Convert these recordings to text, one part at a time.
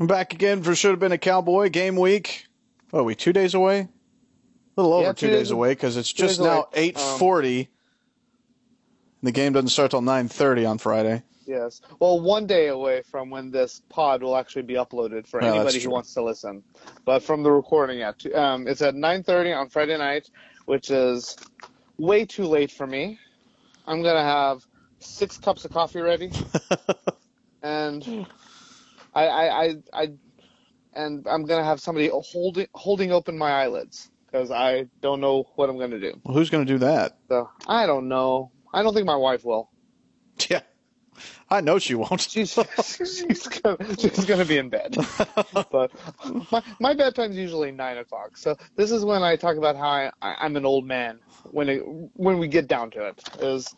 I'm back again for should have been a cowboy game week. What are we two days away? A little over Yeah, two, two days, days- away because it's just away. now eight forty. the game doesn't start till nine thirty on Friday. Yes. Well, one day away from when this pod will actually be uploaded for that's anybody who wants to listen. But from the recording, yeah, um, it's at 9:30 on Friday night, which is way too late for me. I'm gonna have six cups of coffee ready, and I, I, I, I, and I'm gonna have somebody holding holding open my eyelids because I don't know what I'm gonna do. Well, who's going to do that? So I don't know. I don't think my wife will. Yeah, I know she won't. She's she's gonna, she's gonna be in bed. but my my bedtime's usually nine o'clock. So this is when I talk about how I, I I'm an old man when it when we get down to it. Is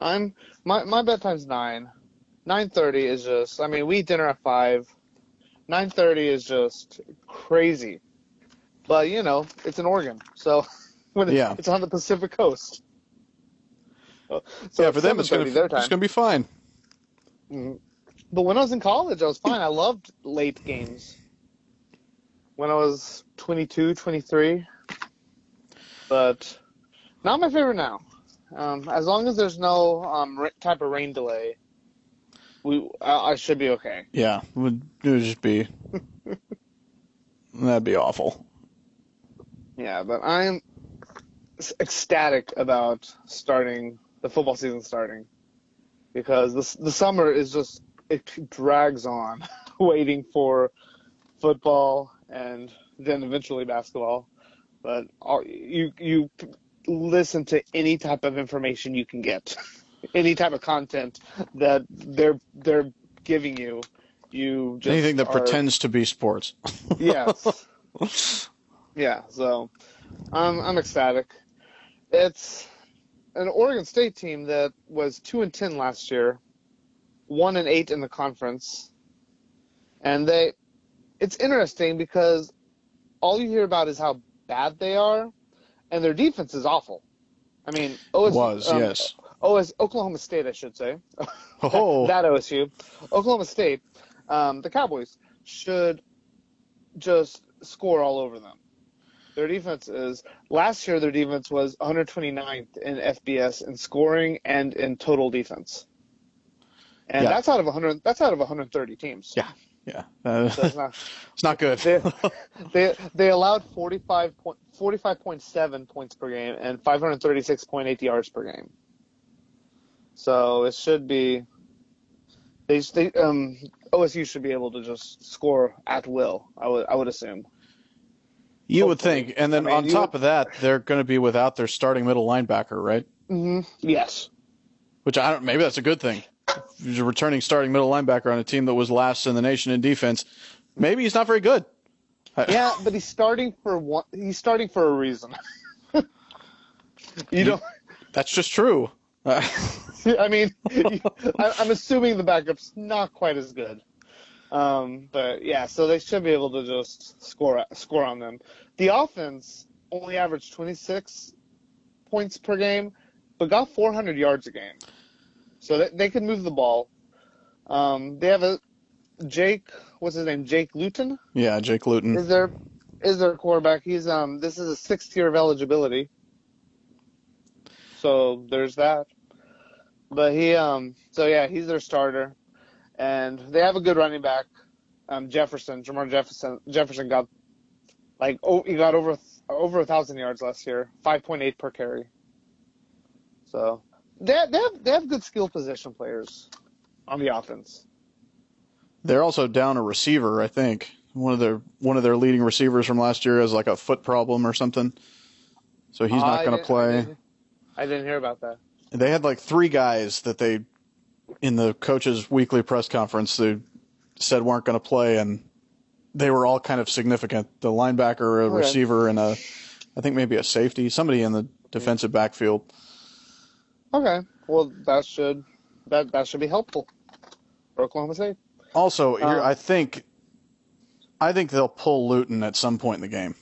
I'm my my bedtime's nine. Nine thirty is just I mean we eat dinner at five. Nine thirty is just crazy. But you know it's an Oregon, so when it's, Yeah. it's on the Pacific Coast. So yeah, for them it's gonna their it's going to be fine. Mhm. But when I was in college, I was fine. I loved late games. When I was 22, 23. But not my favorite now. Um, as long as there's no um, type of rain delay, we I, I should be okay. Yeah, it would, it would just be that'd be awful. Yeah, but I'm ecstatic about starting the football season starting because this the summer is just it drags on waiting for football and then eventually basketball. But all, you you listen to any type of information you can get, any type of content that they're they're giving you. You just Anything that are- pretends to be sports. Yes. Yeah, so I'm I'm ecstatic. It's an Oregon State team that was two and ten last year, one and eight in the conference, and they. It's interesting because all you hear about is how bad they are, and their defense is awful. I mean, OSU, Was um, yes. OS, Oklahoma State, I should say. Oh, that OSU, Oklahoma State, um, the Cowboys should just score all over them. Their defense is last year. Their defense was 129th in FBS in scoring and in total defense, and Yeah. that's out of 100. That's out of 130 teams. yeah, yeah. Uh, So it's not, it's not good. they, they they allowed 45 point, 45.7 points per game and 536.8 yards per game. So it should be they they um OSU should be able to just score at will. I would I would assume. you would think, and then I mean, on top would- of that, they're going to be without their starting middle linebacker, right? hmm Yes. Which I don't. Maybe that's a good thing. You're returning starting middle linebacker on a team that was last in the nation in defense. Maybe he's not very good. Yeah, but he's starting for one. He's starting for a reason. you don't. That's just true. Uh, I mean, I, I'm assuming the backup's not quite as good. Um, but yeah, so they should be able to just score score on them. The offense only averaged 26 points per game, but got 400 yards a game. So they, they can move the ball. Um, they have a Jake, what's his name? Jake Luton yeah, Jake Luton. is their is their quarterback. He's um this is a sixth year of eligibility. So there's that. But he um so yeah, he's their starter. And they have a good running back. Um Jefferson, Jermar Jefferson Jefferson got like oh he got over over a thousand yards last year, five point eight per carry. So they they have they have good skill position players on the offense. They're also down a receiver, I think. One of their one of their leading receivers from last year has like a foot problem or something. So he's not going to didn't- I play. didn't- I didn't hear about that. They had like three guys that they in the coaches' weekly press conference they said weren't going to play, and they were all kind of significant. The linebacker, a Okay. receiver, and a I think maybe a safety, somebody in the defensive backfield. Okay. Well, that should that that should be helpful for Oklahoma State. Also, here Um, I think I think they'll pull Luton at some point in the game.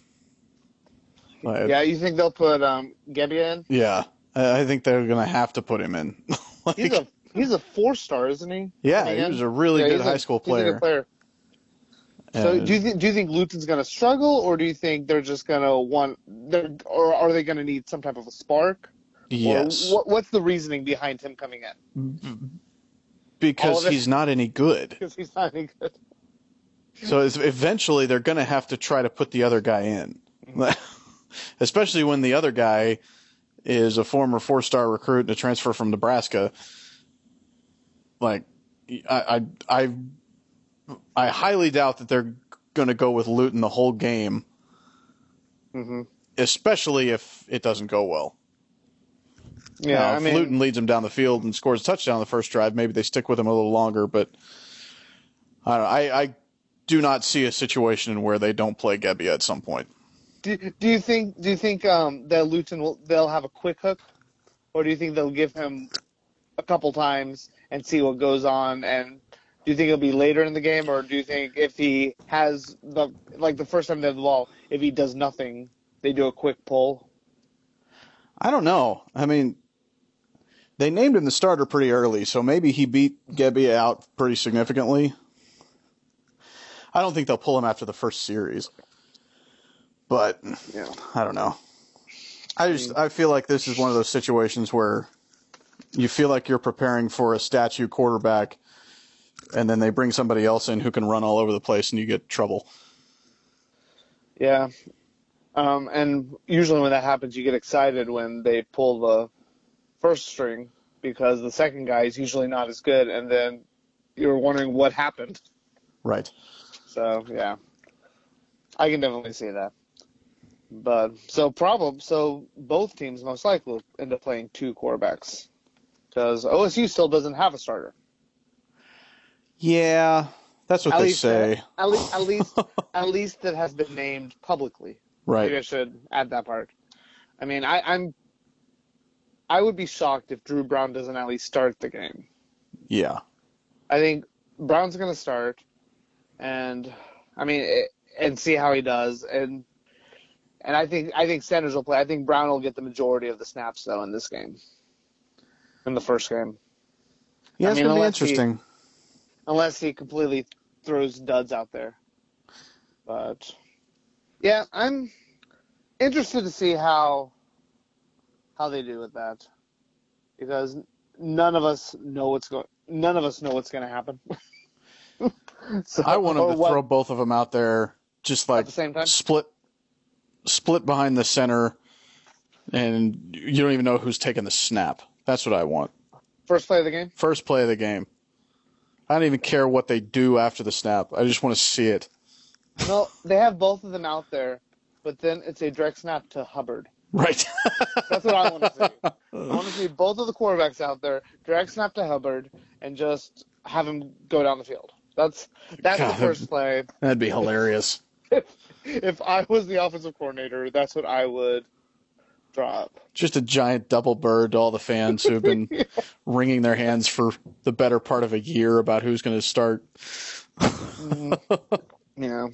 Like, Yeah, you think they'll put um Gebbia in? yeah. I I think they're going to have to put him in. Like, He's a he's a four star, isn't he? yeah, he was a really Yeah, good he's a- high school he's a player. good player. So And- do you th- do you think Luton's going to struggle, or do you think they're just going to want, or are they going to need some type of a spark? yes, what, what's the reasoning behind him coming in? because all of it- he's not any good. Because he's not any good. So eventually they're going to have to try to put the other guy in, mm-hmm. especially when the other guy is a former four-star recruit and a transfer from Nebraska. Like, I, I, I, I highly doubt that they're going to go with Luton the whole game, hmm especially if it doesn't go well. Yeah, Now, I if mean, Luton leads them down the field and scores a touchdown on the first drive, maybe they stick with him a little longer. But I, don't know, I, I do not see a situation where they don't play Gebbia at some point. Do, do you think do you think um, that Luton will they'll have a quick hook, or do you think they'll give him a couple times and see what goes on? And do you think it'll be later in the game, or do you think if he has the like the first time they have the ball, if he does nothing, they do a quick pull? I don't know. I mean, they named him the starter pretty early, so maybe he beat Gebbia out pretty significantly. I don't think they'll pull him after the first series, but Yeah. I don't know. I just I feel like this is one of those situations where you feel like you're preparing for a statue quarterback, and then they bring somebody else in who can run all over the place, and you get trouble. Yeah. Um, and usually when that happens, you get excited when they pull the first string because the second guy is usually not as good, and then you're wondering what happened. Right. So yeah, I can definitely see that. But so problem, so both teams most likely will end up playing two quarterbacks because OSU still doesn't have a starter. Yeah, that's what At they least, say. At least, at least, at least that has been named publicly. Right. Maybe I should add that part. I mean, I, I'm. I would be shocked if Dru Brown doesn't at least start the game. Yeah. I think Brown's going to start, and I mean, it, and see how he does, and and I think I think Sanders will play. I think Brown will get the majority of the snaps though in this game, in the first game, Yeah, I it's mean, gonna be unless he- interesting. unless he completely throws duds out there. But yeah, I'm interested to see how how they do with that because none of us know what's going. None of us know what's going to happen. so, I want him to what- throw both of them out there, just at like the same time. split, split behind the center, and you don't even know who's taking the snap. That's what I want. First play of the game. First play of the game. I don't even care what they do after the snap. I just want to see it. No, they have both of them out there, but then it's a direct snap to Hubbard. Right. That's what I want to see. I want to see both of the quarterbacks out there, direct snap to Hubbard, and just have him go down the field. That's that's God. the first play. That'd be hilarious. If I was the offensive coordinator, that's what I would drop. Just a giant double bird to all the fans who've been wringing their hands for the better part of a year about who's going to start. Mm. Yeah.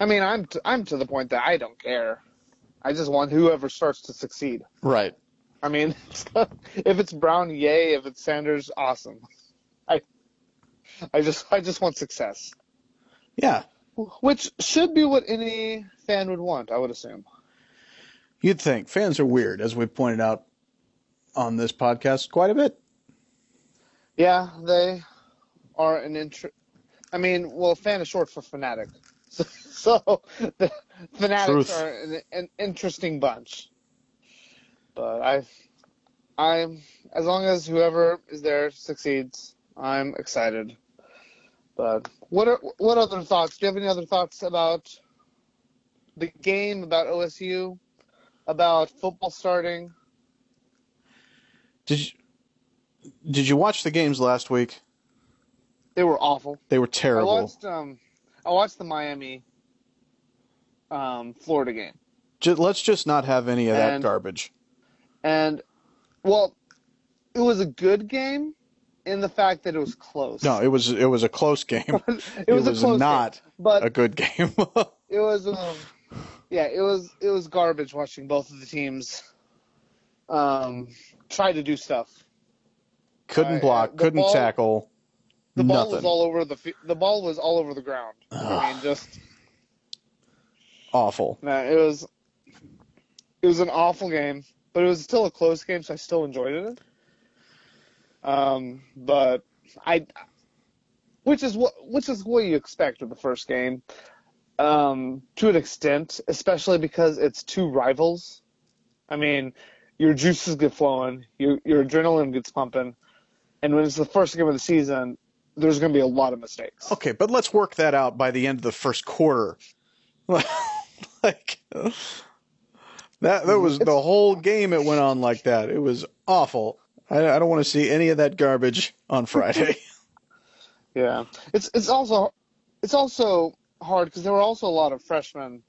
I mean, I'm t- I'm to the point that I don't care. I just want whoever starts to succeed. Right. I mean, if it's Brown, yay. If it's Sanders, awesome. I I just I just want success, Yeah. Which should be what any fan would want. I would assume. You'd think fans are weird, as we pointed out on this podcast quite a bit. Yeah, they are an intr I mean, well, fan is short for fanatic, so, so the fanatics Truth. are an, an interesting bunch. But I, I'm as long as whoever is there succeeds, I'm excited. But what are what other thoughts? Do you have any other thoughts about the game, about OSU, about football starting? Did you, did you watch the games last week? They were awful. They were terrible. I terrible. watched um I watched the Miami um Florida game. Ju- let's just not have any of that garbage. And well, it was a good game in the fact that it was close. No, it was it was a close game. it was, a close not game, but a good game. it was um yeah, it was it was garbage watching both of the teams um try to do stuff. couldn't Uh, block, couldn't ball- tackle. the ball was all over the the ball was all over the ground. I mean, just Awful. man, it was it was an awful game, but it was still a close game, so I still enjoyed it. Um, but I, which is what which is what you expect with the first game, um, to an extent, especially because it's two rivals. I mean, your juices get flowing, your your adrenaline gets pumping, and when it's the first game of the season, there's going to be a lot of mistakes. Okay, but let's work that out by the end of the first quarter. like that that was the whole game it went on like that. It was awful. I, I don't want to see any of that garbage on Friday. Yeah, it's it's also it's also hard because there were also a lot of freshmen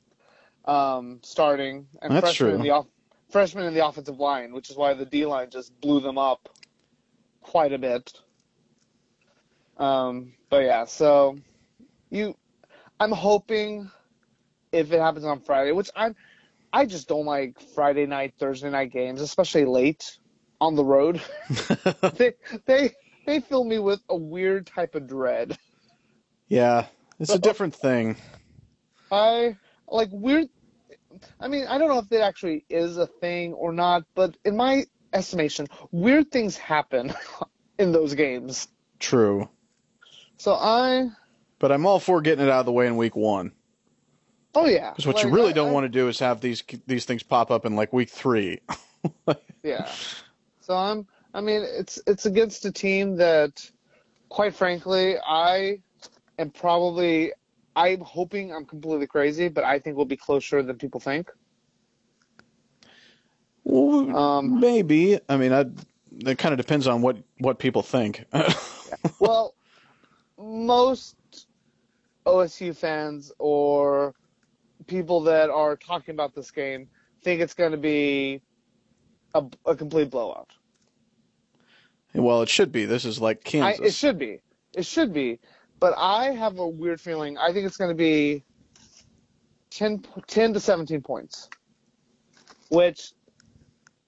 um, starting and That's freshmen true. in the off, freshmen in the offensive line, which is why the D line just blew them up quite a bit. Um, but yeah, so you, I'm hoping if it happens on Friday, which I'm, I just don't like Friday night, Thursday night games, especially late on the road. they they they fill me with a weird type of dread. yeah, it's a different thing. I like weird. I mean, I don't know if it actually is a thing or not, but in my estimation, weird things happen in those games. True, So I, but I'm all for getting it out of the way in week one. oh yeah, Because what you really I- don't I- want to do is have these these things pop up in like week three. Yeah. So I'm. I mean, it's it's against a team that, quite frankly, I am probably. I'm hoping I'm completely crazy, but I think we'll be closer than people think. Well, Um, maybe. I mean, I, it kind of depends on what what people think. Well, most OSU fans or people that are talking about this game think it's going to be a, a complete blowout. well, it should be. This is like I, Kansas. it should be. It should be. But I have a weird feeling. I think it's going to be 10, 10 to 17 points, which,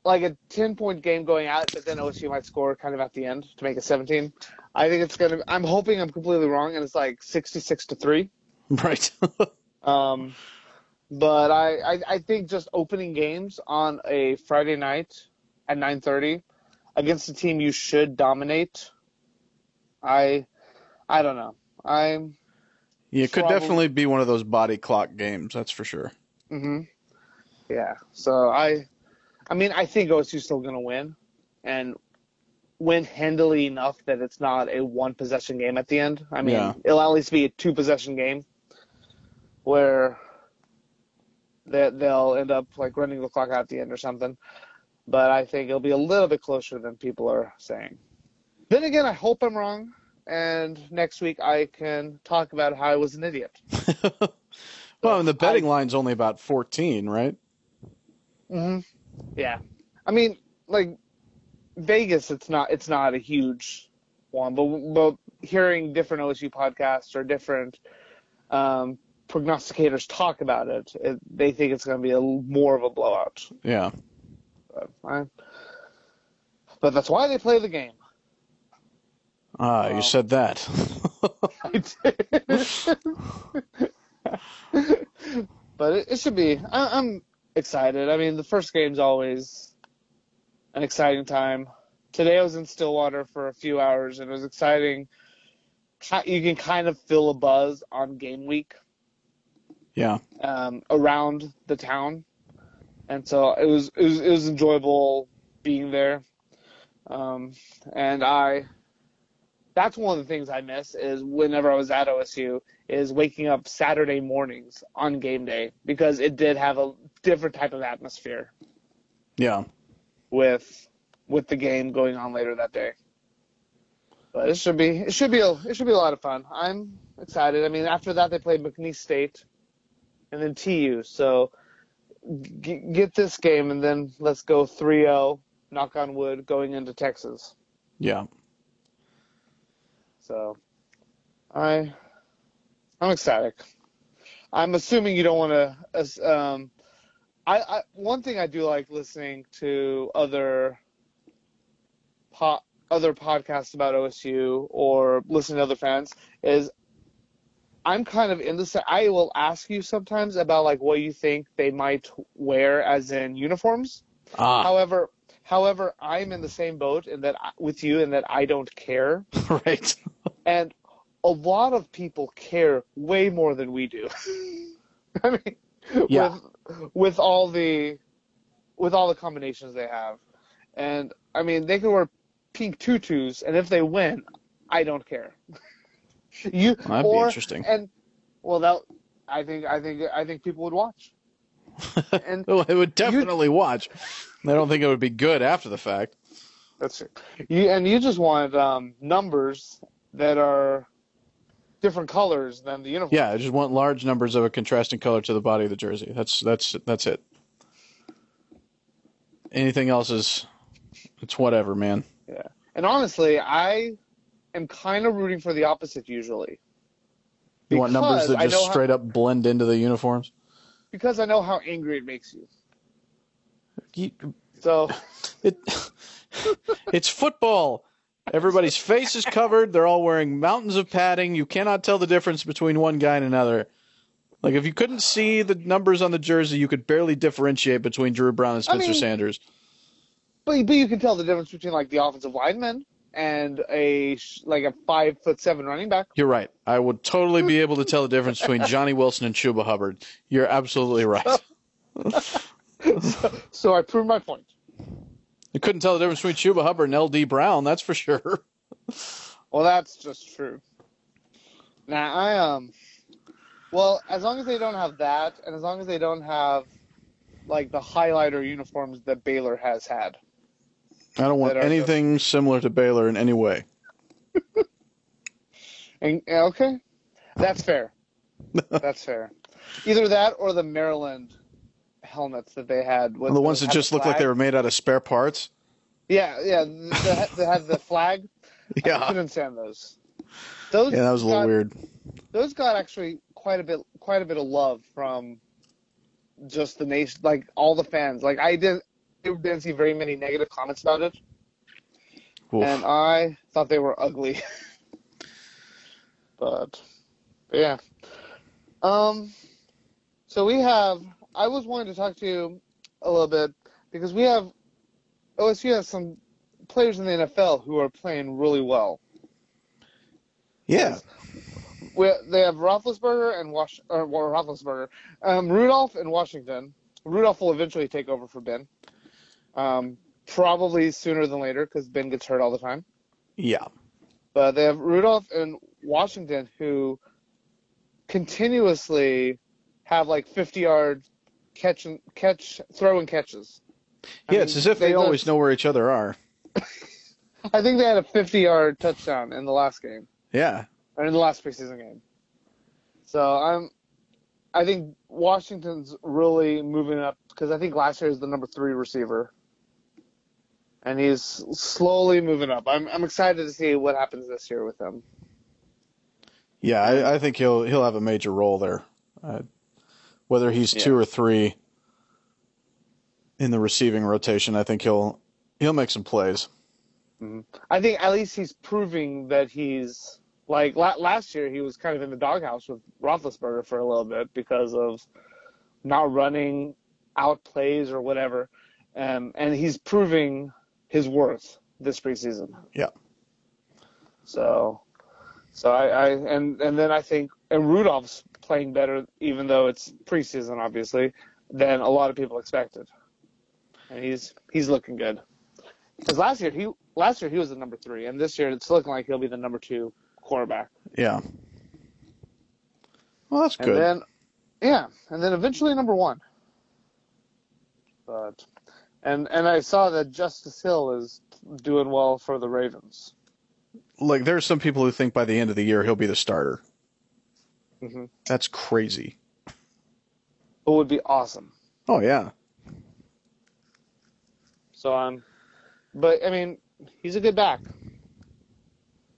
like a 10 point game going out, but then OSU might score kind of at the end to make it 17. I think it's going to. I'm hoping I'm completely wrong, and it's like 66 to three. right. Um, but I, I, I think just opening games on a Friday night at 9:30 against a team you should dominate. I, I don't know. I'm. Yeah, it could Probably- definitely be one of those body clock games. That's for sure. hmm Yeah. So I, I mean, I think OSU's still gonna win, and win handily enough that it's not a one possession game at the end. I mean, Yeah. it'll at least be a two possession game where they, they'll end up like running the clock out at the end or something. But I think it'll be a little bit closer than people are saying. Then again, I hope I'm wrong, and next week I can talk about how I was an idiot. well, and the betting I- line's only about 14, right? hmm Yeah, I mean, like Vegas, it's not it's not a huge one, but but hearing different OSU podcasts or different um, prognosticators talk about it, it they think it's going to be a more of a blowout. Yeah. But, I, but that's why they play the game. Ah, Wow. you said that. I did. But it, it should be. I, I'm excited. I mean, the first game's always an exciting time. Today I was in Stillwater for a few hours, and it was exciting. You can kind of feel a buzz on game week yeah. um, around the town, and so it was it was, it was enjoyable being there. Um, and I, that's one of the things I miss is whenever I was at OSU is waking up Saturday mornings on game day because it did have a different type of atmosphere Yeah. with with the game going on later that day. But it should be it should be a it should be a lot of fun. I'm excited. I mean, after that they played McNeese State and then TU. So g- get this game and then let's go 3-0, knock on wood, going into Texas. Yeah. So I I'm ecstatic. I'm assuming you don't want to. Um, I, I one thing I do like listening to other po- other podcasts about OSU or listening to other fans is I'm kind of in the I will ask you sometimes about like what you think they might wear as in uniforms. Ah, However, however, I'm in the same boat in that with you in that I don't care, right. and a lot of people care way more than we do. I mean, Yeah. with with all the with all the combinations they have, and I mean they can wear pink tutus, and if they win, I don't care. you That'd be interesting. And well, that I think I think I think people would watch. And Well, it would definitely watch. I don't think it would be good after the fact. That's it. You and you just want um, numbers that are different colors than the uniform. Yeah, I just want large numbers of a contrasting color to the body of the jersey. That's that's that's it. Anything else is it's whatever, man. Yeah. And honestly, I am kind of rooting for the opposite usually. You want numbers that I just how- straight up blend into the uniforms? Because I know how angry it makes you. You- So It, it's football. Everybody's face is covered. They're all wearing mountains of padding. You cannot tell the difference between one guy and another. Like if you couldn't see the numbers on the jersey, you could barely differentiate between Dru Brown and I Spencer mean- Sanders. but but you can tell the difference between like the offensive lineman and a like a five foot seven running back. You're right. I would totally be able to tell the difference between Johnny Wilson and Chuba Hubbard. You're absolutely right. so, so I proved my point. You couldn't tell the difference between Chuba Hubbard and LD Brown, that's for sure. Well, that's just true. Now I um, well, as long as they don't have that, and as long as they don't have like the highlighter uniforms that Baylor has had. I don't want anything similar to Baylor in any way. And okay, that's fair. that's fair. Either that or the Maryland helmets that they had. With, the ones that just looked like they were made out of spare parts. Yeah, yeah. That that had the flag. yeah, I couldn't stand those. Those Yeah, that was a little got- weird. those got actually quite a bit quite a bit of love from just the nation like all the fans like i didn't I didn't see very many negative comments about it Oof. and i thought they were ugly but, but yeah um so we have i was wanting to talk to you a little bit because we have osu has some players in the nfl who are playing really well yeah. we, they have Roethlisberger and Wash, or well, Roethlisberger, um, Rudolph and Washington. Rudolph will eventually take over for Ben, um, probably sooner than later because Ben gets hurt all the time. Yeah. But they have Rudolph and Washington who continuously have like 50 yard catch and catch throw and catches. I Yeah, mean, it's as if they, just- always know where each other are. I think they had a 50 yard touchdown in the last game. Yeah. or in the last preseason game. So I'm, I think Washington's really moving up because I think last year is the number three receiver, and he's slowly moving up. I'm I'm excited to see what happens this year with him. Yeah, I, I think he'll he'll have a major role there. Uh, whether he's Yeah. two or three in the receiving rotation, I think he'll he'll make some plays. I think at least he's proving that he's like la- last year he was kind of in the doghouse with Roethlisberger for a little bit because of not running out plays or whatever, um, and he's proving his worth this preseason. Yeah. So, so I, I and and then I think and Rudolph's playing better even though it's preseason obviously than a lot of people expected, and he's he's looking good. Because last year he last year he was the number three, and this year it's looking like he'll be the number two quarterback. Yeah. Well, that's good. And good. then, yeah, and then eventually number one. But, and and I saw that Justice Hill is doing well for the Ravens. like, there's some people who think by the end of the year he'll be the starter. hmm That's crazy. It would be awesome. Oh yeah. So I'm, but I mean, he's a good back.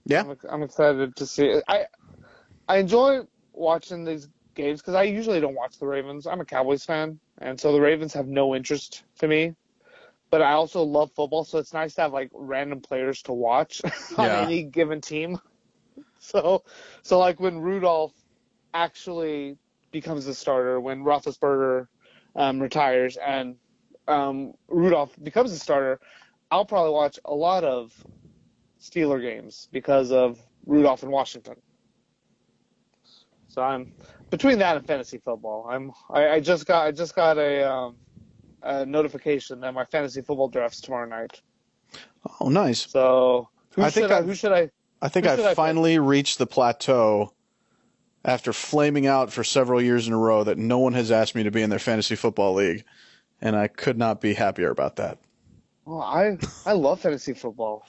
Yeah. I'm, I'm excited to see it. I I enjoy watching these games because I usually don't watch the Ravens. I'm a Cowboys fan, and so the Ravens have no interest to me. But I also love football, so it's nice to have like random players to watch on Yeah. any given team. So, so like when Rudolph actually becomes the starter, when Roethlisberger um, retires and um, Rudolph becomes the starter, I'll probably watch a lot of Steeler games because of Rudolph in Washington. So I'm between that and fantasy football. I'm I, I just got I just got a um, a notification that my fantasy football draft's tomorrow night. Oh, nice. So who I think should I, I've- who should I I think I should I finally reached the plateau after flaming out for several years in a row that no one has asked me to be in their fantasy football league, and I could not be happier about that. Oh, I I love fantasy football.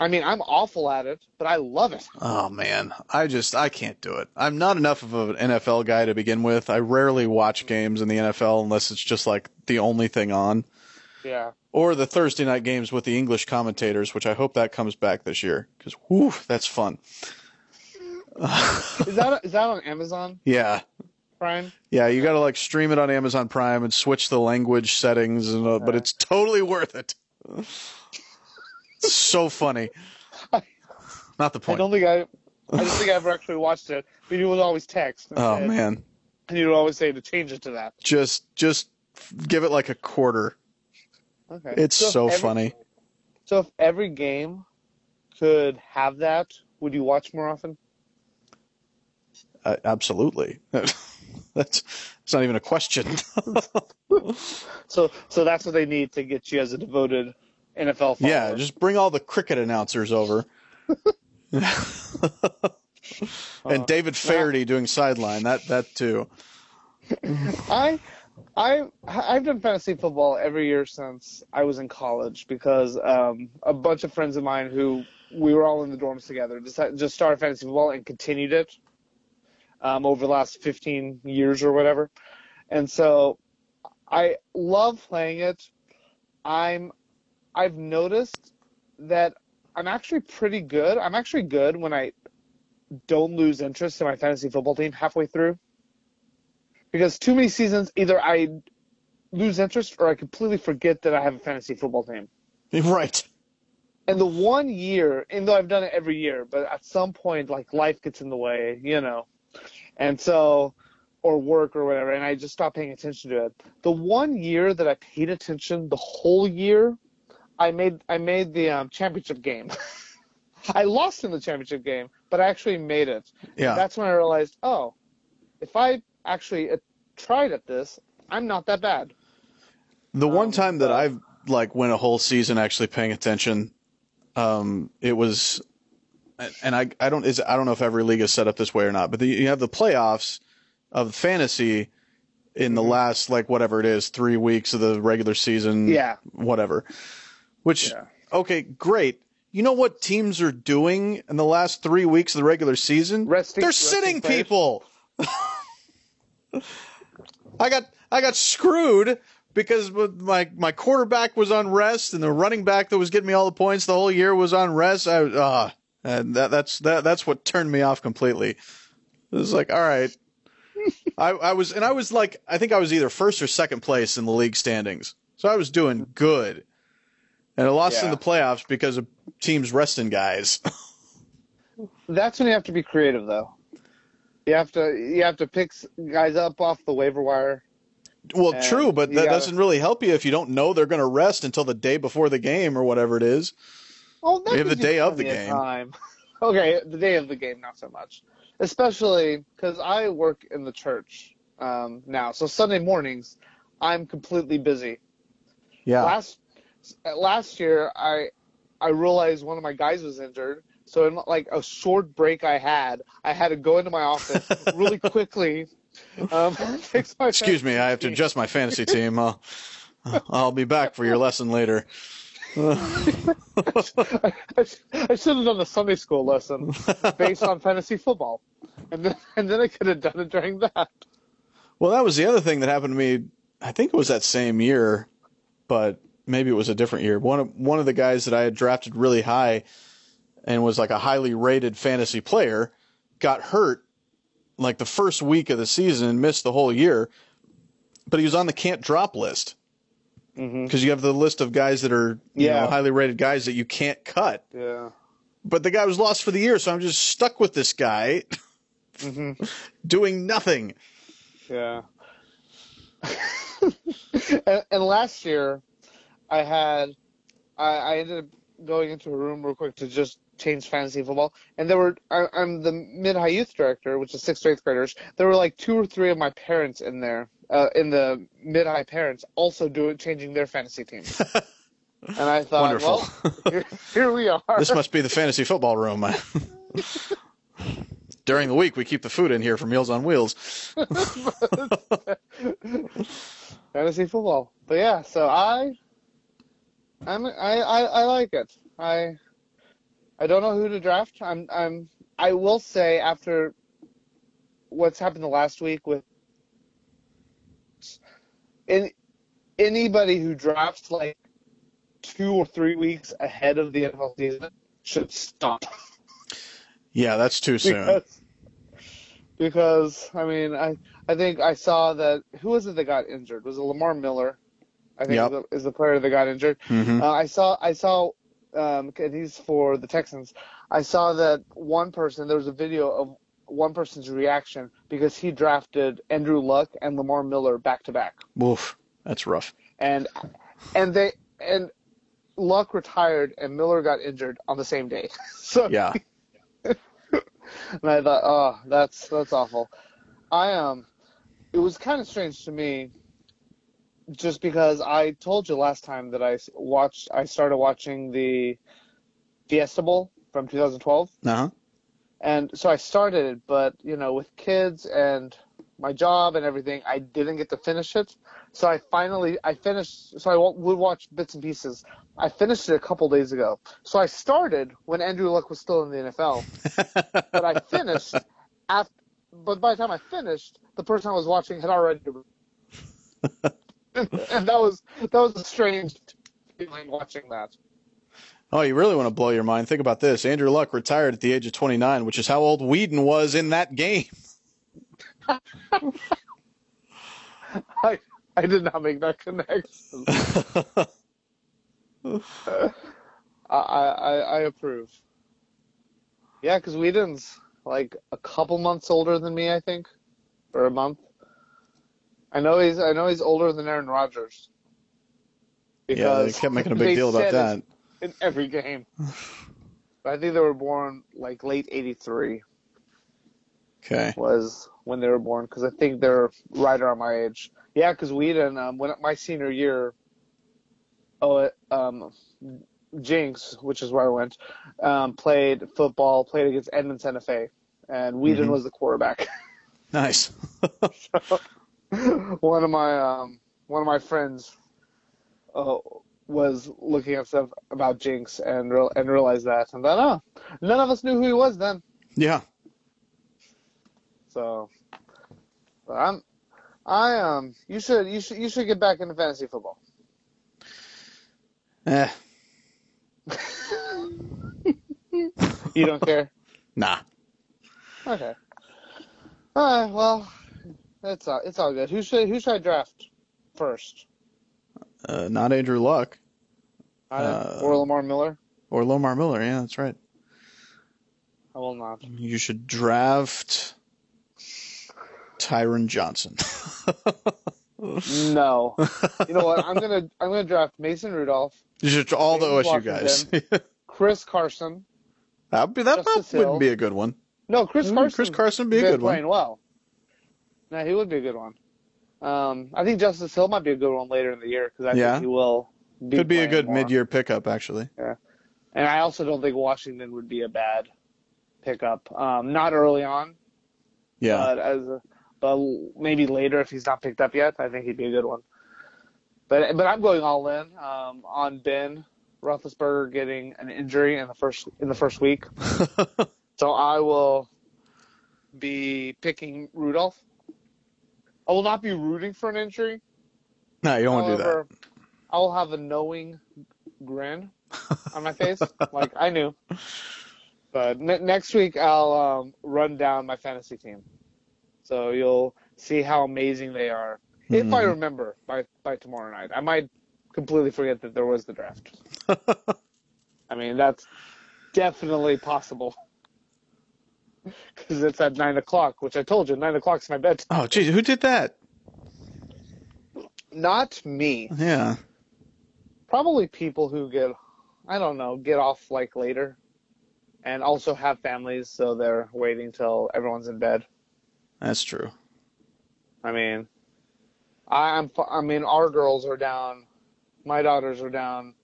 I mean, I'm awful at it, but I love it. Oh man, I just I can't do it. I'm not enough of an NFL guy to begin with. I rarely watch games in the NFL unless it's just like the only thing on, Yeah. or the Thursday night games with the English commentators, which I hope that comes back this year because whoo, that's fun. Is that is that on Amazon Yeah, Prime? yeah, you got to like stream it on Amazon Prime and switch the language settings, and uh, but it's totally worth it. It's so funny. Not the point. I don't think I I don't think I ever actually watched it. But you would always text. Oh man, And you would always say to change it to that. just just give it like a quarter. Okay. It's if so every- funny. So if every game could have that, would you watch more often? Uh, absolutely. That's it's not even a question. So so that's what they need to get you as a devoted NFL follower. yeah, just bring all the cricket announcers over. and Uh, David Feherty doing sideline. That that too. I I I've done fantasy football every year since I was in college because um, a bunch of friends of mine who we were all in the dorms together just just started fantasy football and continued it um, over the last 15 years or whatever. And so I love playing it. I'm I've noticed that I'm actually pretty good. I'm actually good when I don't lose interest in my fantasy football team halfway through because too many seasons either I lose interest or I completely forget that I have a fantasy football team. Right. And the one year, and though I've done it every year, but at some point like life gets in the way, you know. And so or work or whatever, and I just stopped paying attention to it. The one year that I paid attention the whole year, I made I made the um, championship game. I lost in the championship game, but I actually made it. Yeah. That's when I realized, oh, if I actually uh, tried at this, I'm not that bad. The one Um, time that I've like went a whole season actually paying attention, um, it was, and I I don't is I don't know if every league is set up this way or not, but the, you have the playoffs of fantasy in the Mhm. last like whatever it is three weeks of the regular season, Yeah. whatever. Which Yeah. okay, great. You know what teams are doing in the last three weeks of the regular season? Resting- They're resting sitting players. people. I got I got screwed because my my quarterback was on rest and the running back that was getting me all the points the whole year was on rest. I uh, and that that's that that's what turned me off completely. It was like, all right. I, I was and I was like I think I was either first or second place in the league standings. So I was doing good. And I lost in the playoffs because of teams resting guys. That's when you have to be creative, though. You have to you have to pick guys up off the waiver wire. well, true, but that gotta- doesn't really help you if you don't know they're going to rest until the day before the game or whatever it is. Oh, that We have the day of the game. time. okay, the day of the game, not so much. Especially because I work in the church um, now, so Sunday mornings I'm completely busy. Yeah. Last last year, I I realized one of my guys was injured. So in like a short break I had, I had to go into my office really quickly. Um, fix my Excuse me, I have to adjust my fantasy team. I'll, I'll be back for your lesson later. I, I, I should have done a Sunday school lesson based on fantasy football, and then and then I could have done it during that. Well, that was the other thing that happened to me. I think it was that same year, but maybe it was a different year. One of one of the guys that I had drafted really high and was like a highly rated fantasy player got hurt like the first week of the season and missed the whole year. But he was on the can't drop list. because you have the list of guys that are you Yeah. know, highly rated guys that you can't cut. Yeah. But the guy was lost for the year, so I'm just stuck with this guy hmm doing nothing. Yeah. and, and last year, I had, I, I ended up going into a room real quick to just change fantasy football, and there were, I, I'm the mid high youth director, which is sixth to eighth graders. There were like two or three of my parents in there, uh, in the mid high parents, also doing changing their fantasy teams. And I thought, Wonderful. well, here, here we are. this must be the fantasy football room. During the week, we keep the food in here for Meals on Wheels. fantasy football. But yeah, so I, I'm, I, I, I like it. I, I don't know who to draft. I'm, I'm, I will say after what's happened the last week with, in, anybody who drafts like two or three weeks ahead of the NFL season should stop. Yeah, that's too soon. because, because I mean, I I think I saw that who was it that got injured? Was it Lamar Miller? I think Yep. is, the, is the player that got injured. hmm Uh, I saw I saw um, and he's for the Texans. I saw that one person there was a video of one person's reaction because he drafted Andrew Luck and Lamar Miller back to back, Oof, that's rough. and and they and Luck retired and Miller got injured on the same day. so Yeah, and I thought, oh, that's that's awful. I um, it was kind of strange to me, just because I told you last time that I watched, I started watching the Fiesta Bowl from 2012, uh huh. and so I started it, but you know, with kids and my job and everything, I didn't get to finish it. So I finally, I finished. So I would watch bits and pieces. I finished it a couple days ago. So I started when Andrew Luck was still in the NFL but I finished after. But by the time I finished, the person I was watching had already, and that was that was a strange feeling watching that. Oh, you really want to blow your mind? Think about this. Andrew Luck retired at the age of 29, which is how old Weeden was in that game. I I did not make that connection. I I, I approve. Yeah, because Weeden's like a couple months older than me, I think, or a month. I know he's I know he's older than Aaron Rodgers. yeah, they kept making a big deal about that. in every game. But I think they were born like late '83 Okay. was when they were born because I think they're right around my age. Yeah, because Weeden, um, when my senior year, oh, um, Jenks, which is where I went, um, played football, played against Edmond Santa Fe, and Weeden Mhm. was the quarterback. Nice. one of my um, one of my friends uh, was looking up stuff about Jenks and real and realized that, and thought, oh, none of us knew who he was then. yeah. So, I'm, I um, you should you should you should get back into fantasy football. Eh. You don't care? Nah. Okay. All right. Well, it's all it's all good. Who should who should I draft first? Uh, not Andrew Luck I Uh, or Lamar Miller? or Lamar Miller. Yeah, that's right. I will not. You should draft Tyron Johnson. No. You know what? I'm gonna I'm gonna draft Mason Rudolph, you should all the James OSU guys. Chris Carson. That'd be, that Justice would Hill. be a good one. No, Chris Carson. Chris Carson would be a good one. playing well. No, he would be a good one. Um, I think Justice Hill might be a good one later in the year because I Yeah. think he will. Be Could be a good more. mid-year pickup, actually. Yeah, And I also don't think Washington would be a bad pickup. Um, not early on, Yeah. but as a, but maybe later if he's not picked up yet, I think he'd be a good one. But but I'm going all in um, on Ben Roethlisberger getting an injury in the first in the first week, so I will be picking Rudolph. I will not be rooting for an injury. no, you don't want to do that. I will have a knowing grin on my face, like I knew. But ne- next week I'll um, run down my fantasy team, so you'll see how amazing they are. If I Mhm. remember by by tomorrow night, I might completely forget that there was the draft. I mean, that's definitely possible. Because it's at 9 o'clock, which I told you, 9 o'clock's my bedtime. oh, geez, who did that? Not me. Yeah. Probably people who get, I don't know, get off like later. And also have families, so they're waiting till everyone's in bed. That's true. I mean, I, I'm. I mean, our girls are down. My daughters are down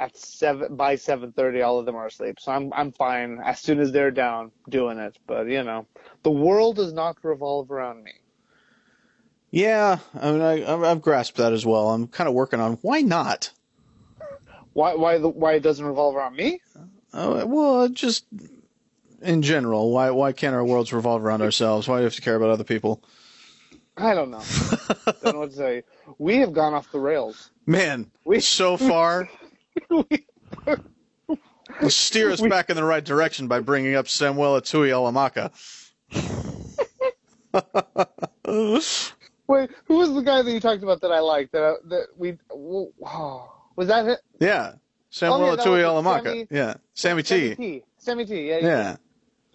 at seven by seven thirty. All of them are asleep, so I'm. I'm fine as soon as they're down doing it. But you know, the world does not revolve around me. Yeah, I mean, I, I've I've grasped that as well. I'm kind of working on why not. Why? Why? The, why it doesn't revolve around me? Oh, well, just in general, why why can't our worlds revolve around ourselves? Why do we have to care about other people? I don't know. I don't know what to say. We have gone off the rails. Man, We- so far, We- steer us We- back in the right direction by bringing up Samuel Atui Alamaka. Wait, who was the guy that you talked about that I liked? That uh, that we oh, was that it? yeah, Samuel Oh, yeah, Alamaka. Sammy- yeah, Sammy Sammy T. T. Sammy T. Yeah, yeah. Yeah.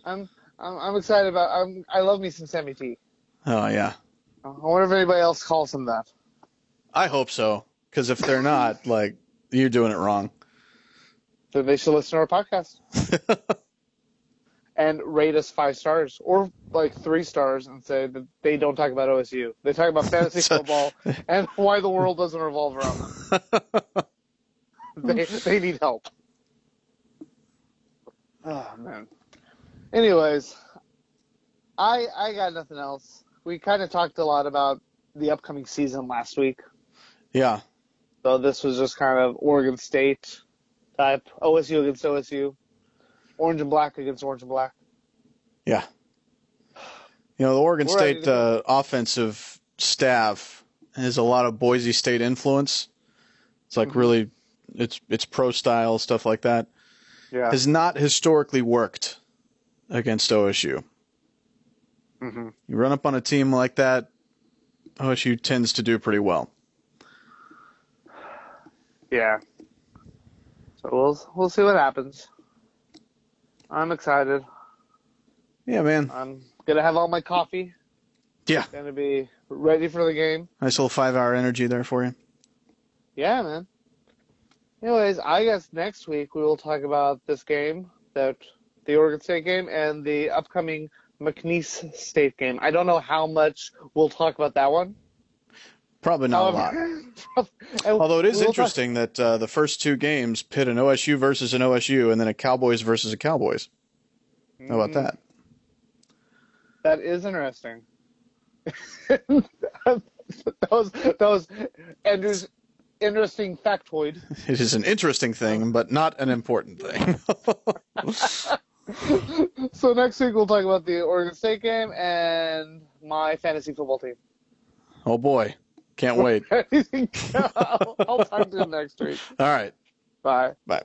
I'm, I'm I'm excited about. I'm, I love me some Sammy T. Oh yeah. I wonder if anybody else calls him that. I hope so. Because if they're not, like, you're doing it wrong. Then they should listen to our podcast and rate us five stars or like three stars and say that they don't talk about OSU. They talk about fantasy So- football and why the world doesn't revolve around them. They they need help. Oh man. Anyways, I I got nothing else. We kind of talked a lot about the upcoming season last week. yeah. So this was just kind of Oregon State type, OSU against OSU, orange and black against orange and black. Yeah. You know, the Oregon We're State uh, offensive staff has a lot of Boise State influence. It's like Mhm. really, it's it's pro style stuff like that. Yeah. Has not historically worked against OSU. hmm You run up on a team like that, OSU tends to do pretty well. Yeah. So we'll we'll see what happens. I'm excited. Yeah, man. I'm gonna have all my coffee. Yeah. Gonna be ready for the game. Nice little five hour energy there for you. Yeah, man. Anyways, I guess next week we will talk about this game, that the Oregon State game, and the upcoming McNeese State game. I don't know how much we'll talk about that one. Probably not a lot. Although it is interesting that uh, the first two games pit an OSU versus an OSU and then a Cowboys versus a Cowboys. How about that? That is interesting. that was that was Andrew's interesting factoid. It is an interesting thing, but not an important thing. so next week we'll talk about the Oregon State game and my fantasy football team. oh boy. Can't wait. I'll, I'll talk to you next week. All right. Bye. Bye.